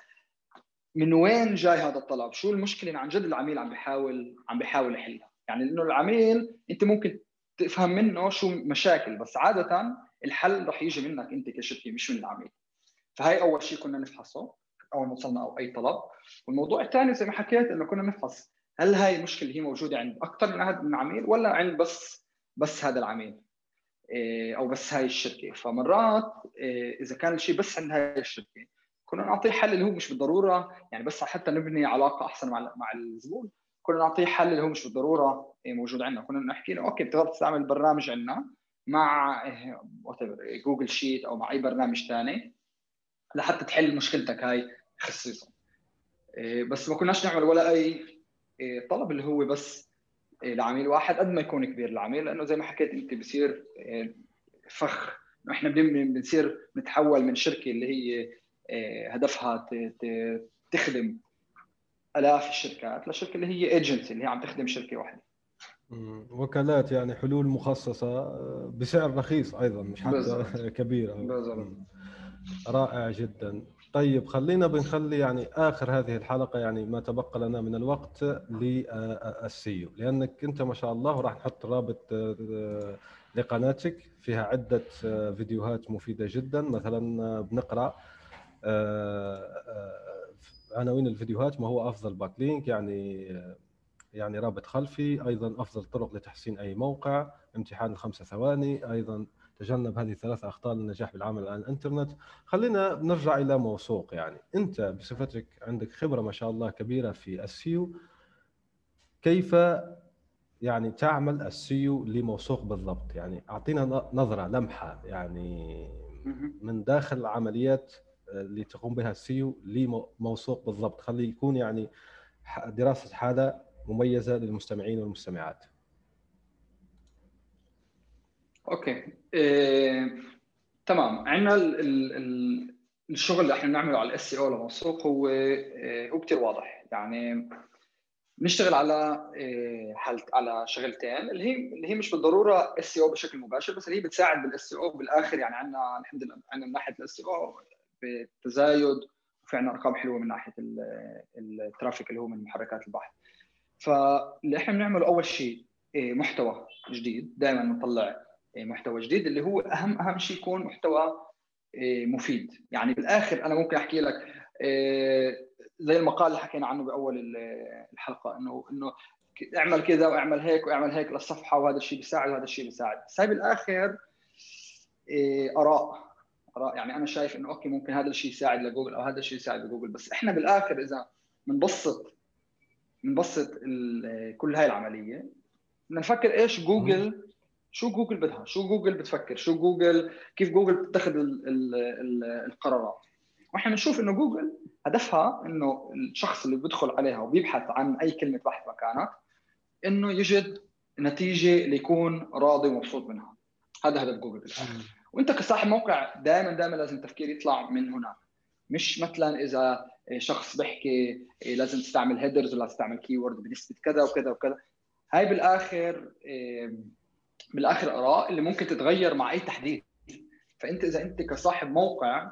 من وين جاي هذا الطلب؟ شو المشكلة؟ اللي عن جد العميل عم بيحاول عم بيحاول يحلها. يعني لأنه العميل أنت ممكن تفهم منه شو مشاكل بس عادة الحل رح يجي منك أنت كشركة مش من العميل. فهي أول شيء كنا نفحصه أول ما وصلنا أو أي طلب. والموضوع الثاني زي ما حكيت إنه كنا نفحص هل هاي المشكلة هي موجودة عند أكثر من عميل ولا عند بس بس هذا العميل؟ أو بس هاي الشركة. فمرات إيه، إذا كان الشيء بس عند هاي الشركة كنا نعطيه حل اللي هو مش بالضرورة يعني بس حتى نبني علاقة أحسن مع مع الزبون كنا نعطيه حل اللي هو مش بالضرورة إيه، موجود عندنا. كنا نحكي له أوكي بتقدر تستعمل البرنامج عندنا مع جوجل Sheet أو مع أي برنامج ثاني لحتى تحل مشكلتك هاي خصيصا. بس ما كناش نعمل ولا أي طلب اللي هو بس لعميل واحد قد ما يكون كبير العميل لأنه زي ما حكيت أنت بصير فخ إحنا بنصير نتحول من شركة اللي هي آه، هدفها تخدم آلاف الشركات لشركة اللي هي ايجنسي اللي هي عم تخدم شركة واحدة. وكالات يعني حلول مخصصة آه، بسعر رخيص أيضا مش حتى بالزبط. كبير. بالزبط. رائع جدا. طيب خلينا بنخلي يعني آخر هذه الحلقة يعني ما تبقى لنا من الوقت لل SEO لأنك أنت ما شاء الله وراح نحط رابط آه، لقناتك فيها عدة فيديوهات مفيدة جدا. مثلا بنقرأ آه، آه، عناوين الفيديوهات ما هو أفضل backlink يعني يعني رابط خلفي أيضا أفضل طرق لتحسين أي موقع امتحان الخمسه ثواني أيضا تجنب هذه الثلاث أخطاء للنجاح بالعمل على الإنترنت. خلينا نرجع إلى موثوق يعني. أنت بصفتك عندك خبرة ما شاء الله كبيرة في ال SEO. كيف يعني تعمل ال SEO لموثوق بالضبط؟ يعني أعطينا نظرة لمحة يعني من داخل عمليات اللي تقوم بها ال SEO لموثوق بالضبط. خلي يكون يعني دراسة حاله مميزة للمستمعين والمستمعات. Okay. إيه، تمام. عندنا الشغل اللي إحنا بنعمله على ال SEO لموثوق هو إيه، هو كثير واضح. يعني بنشتغل على إيه، حل على شغلتين اللي هي اللي هي مش بالضرورة SEO بشكل مباشر بس اللي هي بتساعد بال SEO بالآخر. يعني عندنا الحمد لله عندنا من ناحية ال SEO بتزايد وفي عندنا أرقام حلوة من ناحية الترافيك اللي هو من محركات البحث فاللي إحنا بنعمله أول شيء إيه، محتوى جديد. دائما نطلع إيه، محتوى جديد اللي هو أهم أهم شيء يكون محتوى إيه، مفيد. يعني بالآخر أنا ممكن أحكي لك زي المقال اللي حكينا عنه بأول الحلقة إنه إنه اعمل كذا واعمل هيك واعمل هيك للصفحة وهذا الشيء بيساعد وهذا الشيء بيساعد. بس هاي بالآخر آراء آراء. يعني أنا شايف إنه okay ممكن هذا الشيء يساعد لجوجل أو هذا الشيء يساعد لجوجل. بس إحنا بالآخر إذا بنبسط بنبسط كل هاي العملية بدنا نفكر إيش جوجل شو جوجل بدها؟ شو جوجل بتفكر؟ شو جوجل؟ كيف جوجل بتتخذ القرارات؟ وإحنا بنشوف إنه جوجل هدفها إنه الشخص اللي بيدخل عليها وبيبحث عن أي كلمة بحث مكانك إنه يجد نتيجة اللي يكون راضي ومبسوط منها. هذا هدف جوجل بالاخر وإنت كصاحب موقع دائما دائما لازم تفكيرك يطلع من هناك. مش مثلا إذا شخص بيحكي لازم تستعمل headers ولا تستعمل keyword بنسبة كذا وكذا وكذا. هاي بالآخر بالاخر آراء اللي ممكن تتغير مع أي تحديث. فأنت إذا أنت كصاحب موقع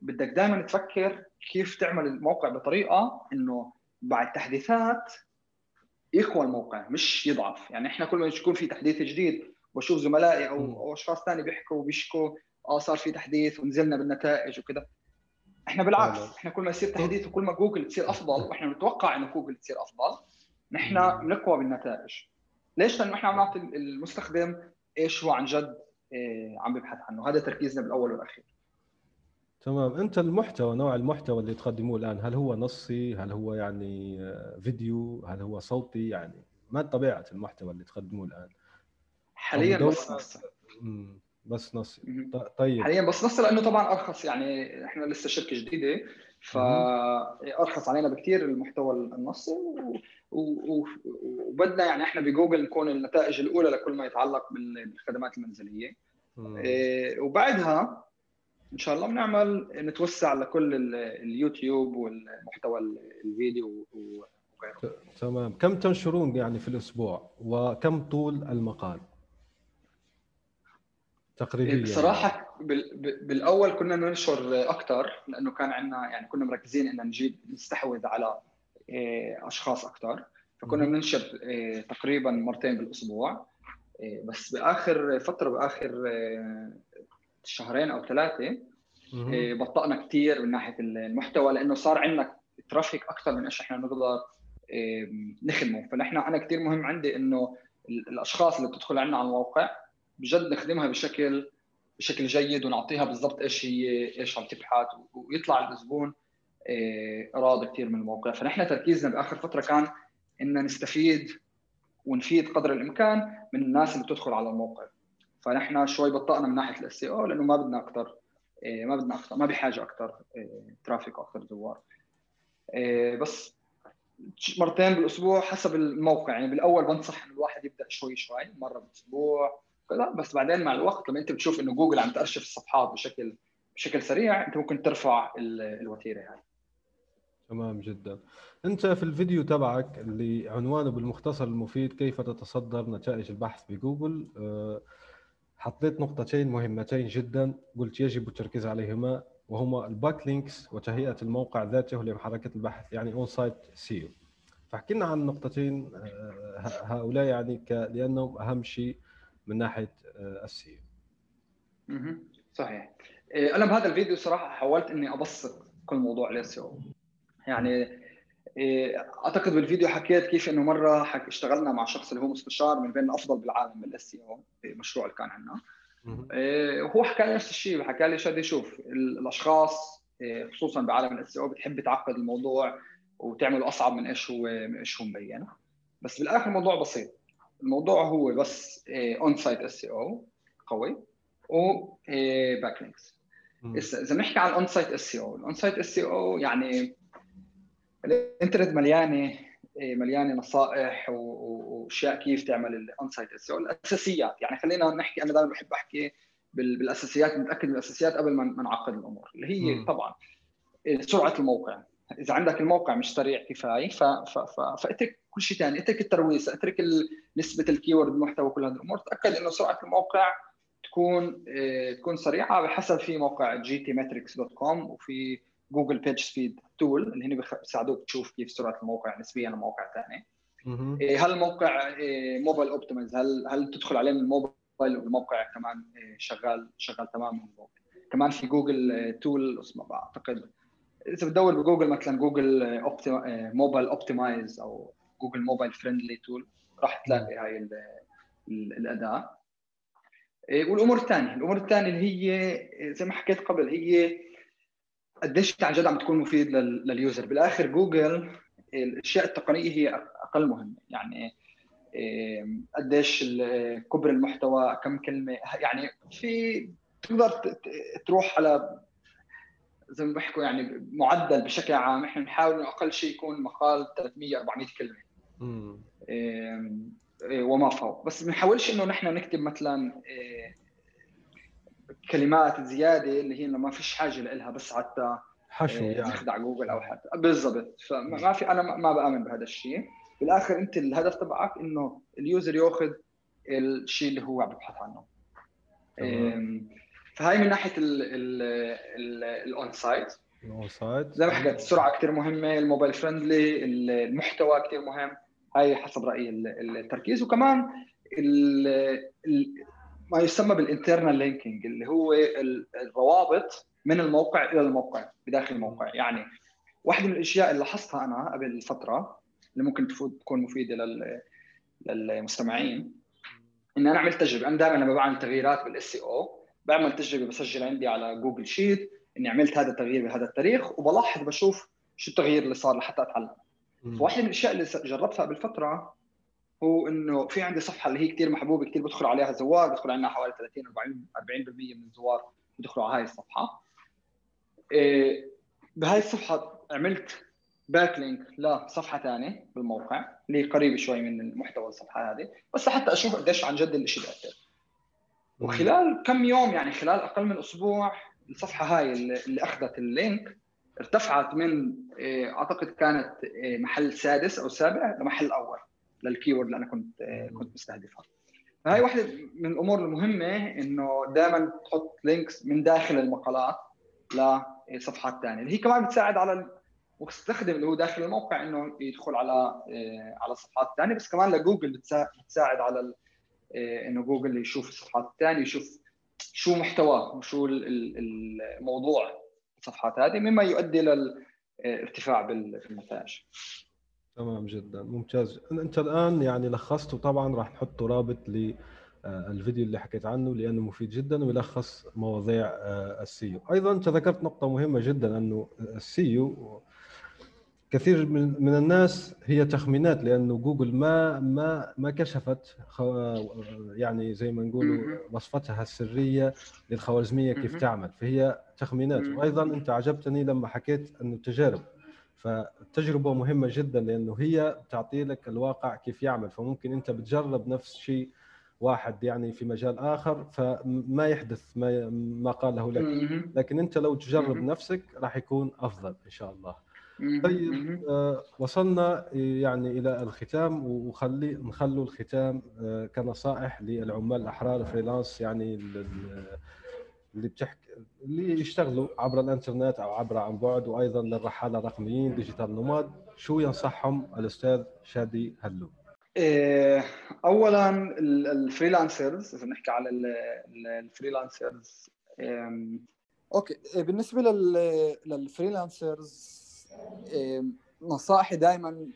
بدك دائما تفكر كيف تعمل الموقع بطريقة إنه بعد تحديثات يقوى الموقع مش يضعف. يعني إحنا كل ما يكون في تحديث جديد واشوف زملائي أو أو أشخاص ثاني بيحكوا وبيشكوا آه صار في تحديث ونزلنا بالنتائج وكذا إحنا بالعكس إحنا كل ما يصير تحديث وكل ما جوجل تصير أفضل وإحنا بنتوقع إنه جوجل تصير أفضل نحن بنقوى بالنتائج. ليش؟ لأنه إحنا عم نعطي المستخدم إيش هو عن جد إيه عم بيبحث عنه. هذا تركيزنا بالأول والأخير. تمام. أنت المحتوى نوع المحتوى اللي تقدموه الآن هل هو نصي؟ هل هو يعني فيديو؟ هل هو صوتي؟ يعني ما طبيعة المحتوى اللي تقدموه الآن. حاليا بس نصي. بس نصي. طيب. حاليا بس نصي لأنه طبعا أرخص. يعني إحنا لسه شركة جديدة. فارخص علينا بكثير المحتوى النصي وبدنا يعني إحنا بجوجل نكون النتائج الأولى لكل ما يتعلق بالخدمات المنزلية. إيه وبعدها إن شاء الله بنعمل نتوسع لكل اليوتيوب والمحتوى الفيديو وغيره. تمام. كم تنشرون يعني في الأسبوع؟ وكم طول المقال؟ تقريبا يعني. بصراحة بالأول كنا ننشر أكثر لأنه كان عندنا يعني كنا مركزين إن نجيب نستحوذ على إيه، أشخاص أكثر فكنا بننشر إيه، تقريبا مرتين بالأسبوع. إيه، بس بآخر فترة بآخر شهرين أو ثلاثة بطأنا كثير من ناحية المحتوى لأنه صار عندنا ترافيك أكثر من إيش إحنا نقدر نخدمه. فنحن أنا كثير مهم عندي إنه الأشخاص اللي بتدخل عندنا على الموقع بجد نخدمها بشكل بشكل جيد ونعطيها بالضبط إيش هي إيش عم تبحث. ويطلع الزبون آه، راضي كثير من الموقع. فنحن تركيزنا بآخر فترة كان إن نستفيد ونفيد قدر الإمكان من الناس اللي بتدخل على الموقع. فنحن شوي بطأنا من ناحية ال SEO لأنه ما بدنا أكثر آه، ما بدنا أكثر ما بحاجه أكثر traffic وأكثر زوار. آه، بس مرتين بالأسبوع حسب الموقع. يعني بالأول بنصح انه الواحد يبدأ شوي شوي مرة بالأسبوع كذا بس بعدين مع الوقت لما انت بتشوف انه جوجل عم تارشف الصفحات بشكل بشكل سريع انت ممكن ترفع الوتيرة هاي تمام جدا. انت في الفيديو تبعك اللي عنوانه بالمختصر المفيد كيف تتصدر نتائج البحث بجوجل آه، حطيت نقطتين مهمتين جدا قلت يجب التركيز عليهما وهما ال backlinks وتهيئة الموقع ذاته لمحركات البحث يعني on-site SEO. فاحكي لنا عن النقطتين آه، هؤلاء يعني لأنهم أهم شيء من ناحية آه، ال SEO صحيح. إيه، أنا بهذا الفيديو صراحة حاولت إني أبسط كل موضوع ال SEO يعني إيه، أعتقد بالفيديو حكيت كيف إنه مرة حك اشتغلنا مع شخص اللي هو مستشار من بين الأفضل بالعالم بال SEO المشروع اللي كان عندنا. وهو حكى لي نفس الشيء حكى لي شادي شوف الأشخاص خصوصا بعالم ال SEO بتحب تعقد الموضوع وتعمله أصعب من إيش هو من إيش هو مبين بس بالآخر الموضوع بسيط. الموضوع هو بس on-site SEO قوي و backlinks إذا بنحكي عن ال on-site SEO ال on-site SEO يعني الإنترنت مليانة إيه، مليانة نصائح وأشياء كيف تعمل ال on-site SEO الأساسيات يعني خلينا نحكي أنا دائما بحب أحكي بالأساسيات نتاكد من الأساسيات قبل ما نعقد الأمور اللي هي م. طبعا سرعة الموقع إذا عندك الموقع مش سريع كفاية. فأترك كل شيء ثاني أترك الترويج أترك نسبة ال keyword المحتوى كل هذه الأمور. تأكد إنه سرعة الموقع تكون آه تكون سريعة بحسب في موقع GTmetrix dot com وفي Google PageSpeed tool اللي هن بيساعدوك تشوف كيف سرعة الموقع نسبيا لمواقع ثانية إيه هل الموقع mobile optimized هل هل تدخل عليه من الموبايل والموقع كمان إيه شغال شغال تمام من كمان في Google tool اسمه بعتقد. إذا بتدور بجوجل مثلا Google mobile optimized أو Google mobile friendly tool راح تلاقي هاي الأداة. إيه، والأمور الثانية الأمور الثانية اللي هي زي ما حكيت قبل هي قديش عن جد عم تكون مفيد لل user. بالآخر جوجل الأشياء التقنية هي أقل مهمة. يعني إيه، قديش كبر المحتوى كم كلمة يعني في تقدر تروح على زي ما بيحكوا يعني معدل بشكل عام. إحنا بنحاول إنه أقل شيء يكون مقال 300 400 كلمة. إيه وما فوق. بس ما بنحاولش إنه نحن نكتب مثلا إيه كلمات زيادة اللي هي ما فيش حاجة لها بس حتى حشو إيه يعني. تخدع جوجل أو حتى. بالضبط. فما في أنا ما بآمن بهذا الشيء. بالآخر أنت الهدف تبعك إنه اليوزر يأخذ الشيء اللي هو عم يبحث عنه. فهي من ناحية الاون سايت الاون سايت زي ما حكيت السرعة كثير مهمة ال mobile friendly المحتوى كثير مهم. هاي حسب رايي التركيز. وكمان ما يسمى بال internal linking اللي هو الروابط من الموقع إلى الموقع بداخل الموقع. يعني واحدة من الأشياء اللي لاحظتها أنا قبل فترة اللي ممكن تكون مفيدة للمستمعين إن أنا عملت تجربة. أنا دائما لما بعمل تغييرات بال SEO بعمل تجربة بسجل عندي على Google Sheet إني عملت هذا التغيير بهذا التاريخ وبلاحظ بشوف شو التغيير اللي صار لحتى أتعلم. فواحده من الأشياء اللي جربتها قبل فتره هو إنه في عندي صفحة اللي هي كثير محبوبة كثير بدخل عليها زوار بدخل عندنا حوالي 30 40 40% من الزوار بدخلوا على هاي الصفحة. إيه بهاي الصفحة عملت backlink لصفحة ثانية بالموقع اللي قريبة شوي من محتوى الصفحة هذه بس لحتى أشوف قديش عن جد الشيء بيأثر. وخلال كم يوم يعني خلال أقل من أسبوع الصفحة هاي اللي أخذت ال link ارتفعت من إيه، أعتقد كانت إيه، محل سادس أو سابع لمحل أول لل keyword اللي أنا كنت إيه، كنت مستهدفها. فهي واحدة من الأمور المهمة إنه دائما تحط links من داخل المقالات لصفحات ثانية اللي هي كمان بتساعد على المستخدم اللي هو داخل الموقع إنه يدخل على على صفحات ثانية بس كمان لجوجل بتساعد على إنه جوجل يشوف الصفحات الثانية يشوف شو محتواه وشو الموضوع. الصفحات هذه مما يؤدي للارتفاع بالنتائج تمام جدا ممتاز. أنت الآن يعني لخصت وطبعا راح نحط رابط للفيديو اللي حكيت عنه لأنه مفيد جدا ويلخص مواضيع آه، ال SEO أيضا انت ذكرت نقطة مهمة جدا أنه ال SEO كثير من من الناس هي تخمينات لأنه جوجل ما ما ما كشفت يعني زي ما نقولوا وصفتها السرية للخوارزمية كيف تعمل. فهي تخمينات. وأيضا أنت عجبتني لما حكيت إنه تجارب. فالتجربه مهمة جدا لأنه هي تعطي لك الواقع كيف يعمل. فممكن أنت بتجرب نفس الشيء واحد يعني في مجال آخر فما يحدث ما ما قاله لك. لكن أنت لو تجرب نفسك راح يكون أفضل إن شاء الله. طيب آه وصلنا يعني إلى الختام وخلي نخلوا الختام آه كنصائح للعمال الأحرار freelance يعني اللي بتحكي اللي يشتغلوا عبر الإنترنت أو عبر عن بعد وأيضا للرحالة الرقميين digital nomad شو ينصحهم الأستاذ شادي هلو؟ اولا ال freelancers إذا نحكي على ال freelancers okay بالنسبة لل freelancers نصائحي دائما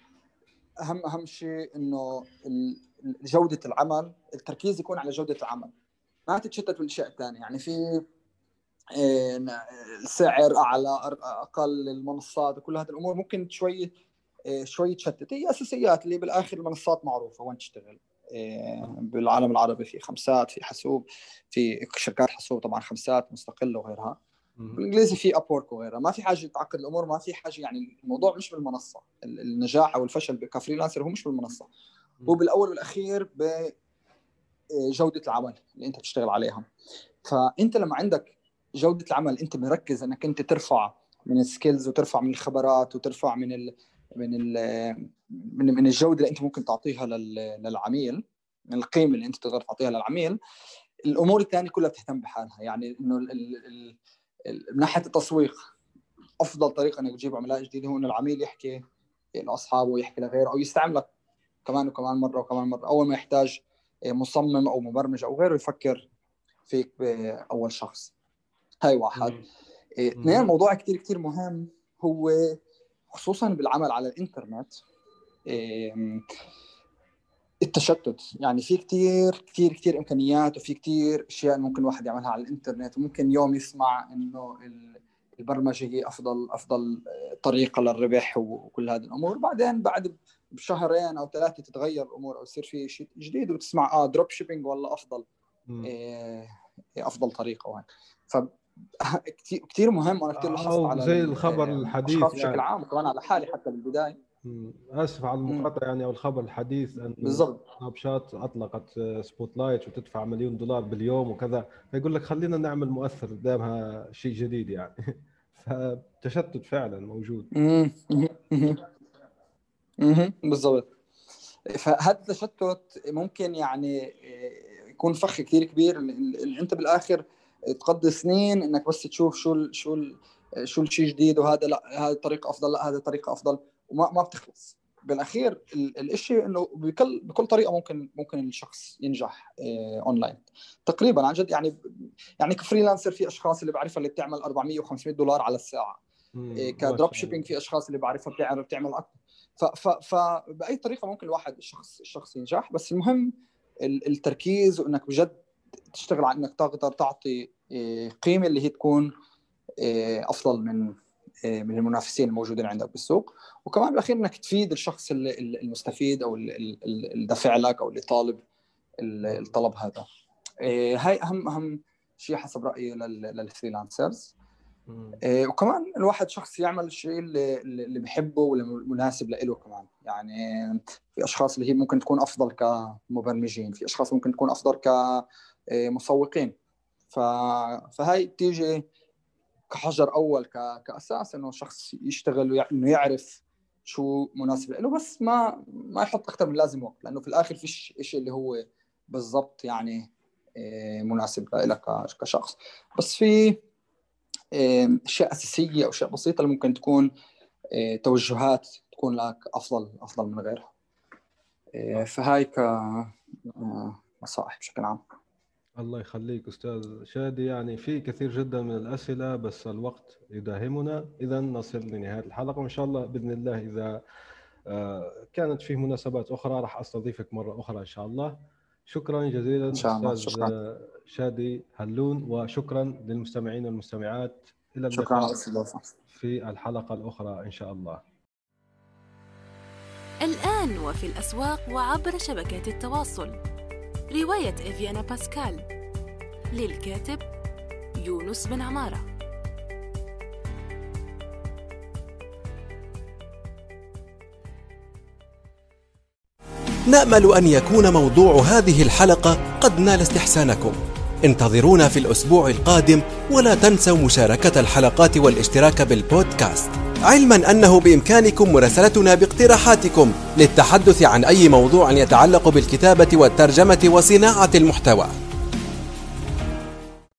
اهم أهم شيء إنه جودة العمل التركيز يكون على جودة العمل. ما تتشتت بالاشياء الثانية يعني في سعر أعلى أقل المنصات وكل هذه الأمور ممكن شوي شوي تشتت. هي أساسيات اللي بالآخر المنصات معروفة. وين تشتغل؟ بالعالم العربي في خمسات في حسوب في شركات حسوب طبعا خمسات مستقلة وغيرها. بالإنجليزي في Upwork وغيرها. ما في حاجة تعقد الأمور ما في حاجة يعني الموضوع مش بالمنصة. النجاح أو الفشل ك freelancer هو مش بالمنصة. هو بالأول والأخير بجوده العمل اللي أنت بتشتغل عليها. فأنت لما عندك جودة العمل أنت مركز إنك أنت ترفع من ال skills وترفع من الخبرات وترفع من ال من ال من, من الجودة اللي أنت ممكن تعطيها للعميل من القيمة اللي أنت تقدر تعطيها للعميل الأمور الثانية كلها بتهتم بحالها. يعني إنه من ناحية التسويق أفضل طريقة إنك تجيب عملاء جديده هو إنه العميل يحكي لاصحابه ويحكي لغيره أو يستعملك كمان وكمان مرة وكمان مرة أول ما يحتاج مصمم أو مبرمج أو غيره يفكر فيك بأول شخص. هاي واحد. اثنين موضوع كثير كثير مهم هو خصوصا بالعمل على الإنترنت. التشتت. يعني في كثير كثير كثير إمكانيات وفي كثير أشياء ممكن الواحد يعملها على الإنترنت. وممكن يوم يسمع إنه البرمجة هي أفضل أفضل طريقة للربح وكل هذه الأمور. بعدين بعد بشهرين أو ثلاثة تتغير الأمور أو يصير في شيء جديد وتسمع آه dropshipping والله أفضل. إيه أفضل طريقة وهيك. ف كثير مهم وأنا كثير لاحظت على زي الخبر الحديث يعني. بشكل عام وكمان على حالي حتى بالبداية. آسف على المقاطعة يعني أو الخبر الحديث أن بالضبط. Snapchat أطلقت Spotlight وتدفع مليون دولار باليوم وكذا. فيقول لك خلينا نعمل مؤثر قدامها شيء جديد يعني. فالتشتت فعلا موجود. بالضبط. فهذا التشتت ممكن يعني يكون فخ كثير كبير. أنت بالآخر تقضي سنين إنك بس تشوف شو شو شو الشيء جديد وهذا لا هذه الطريقة أفضل لا هذه الطريقة أفضل. وما ما بتخلص. بالأخير الشيء إنه بكل بكل طريقة ممكن ممكن الشخص ينجح اونلاين تقريبا عن جد يعني يعني ك freelancer في أشخاص اللي بعرفها اللي بتعمل 400 و500 دولار على الساعة. ك dropshipping في أشخاص اللي بعرفها بتعمل بتعمل أكثر فباي طريقة ممكن الواحد الشخص الشخص ينجح. بس المهم التركيز وإنك بجد تشتغل على إنك تقدر تعطي قيمة اللي هي تكون أفضل من من المنافسين الموجودين عندك بالسوق. وكمان بالأخير إنك تفيد الشخص المستفيد أو اللي دافع لك أو اللي طالب الطلب هذا. هاي اهم أهم شيء حسب رأيي للفريلانسرز. وكمان الواحد شخص يعمل الشيء اللي اللي بحبه واللي مناسب له كمان. يعني في أشخاص اللي هي ممكن تكون أفضل كمبرمجين في أشخاص ممكن تكون أفضل كمسوقين فهاي بتيجي كحجر أول كأساس إنه شخص يشتغل إنه يعرف شو مناسب له بس ما ما يحط أكثر من لازم وقت لأنه في الآخر فيش شيء اللي هو بالضبط يعني آه، مناسب لك كشخص. بس في أشياء أساسية أو أشياء بسيطة اللي ممكن تكون آه، توجهات تكون لك أفضل أفضل من غيرها. آه، فهاي كنصائح بشكل عام. الله يخليك أستاذ شادي. يعني في كثير جدا من الأسئلة بس الوقت يداهمنا. اذا نصل لنهاية الحلقة وإن شاء الله بإذن الله إذا آه، كانت فيه مناسبات أخرى راح أستضيفك مرة أخرى إن شاء الله. شكرا جزيلا إن شاء الله. أستاذ شكرا. شادي هلون وشكرا للمستمعين والمستمعات. إلى اللقاء شكرا في الحلقة الأخرى إن شاء الله. الآن وفي الأسواق وعبر شبكات التواصل. رواية إفيانا باسكال للكاتب يونس بن عمارة. نأمل أن يكون موضوع هذه الحلقة قد نال استحسانكم. انتظرونا في الأسبوع القادم ولا تنسوا مشاركة الحلقات والاشتراك بالبودكاست. علما أنه بإمكانكم مراسلتنا باقتراحاتكم للتحدث عن أي موضوع يتعلق بالكتابة والترجمة وصناعة المحتوى.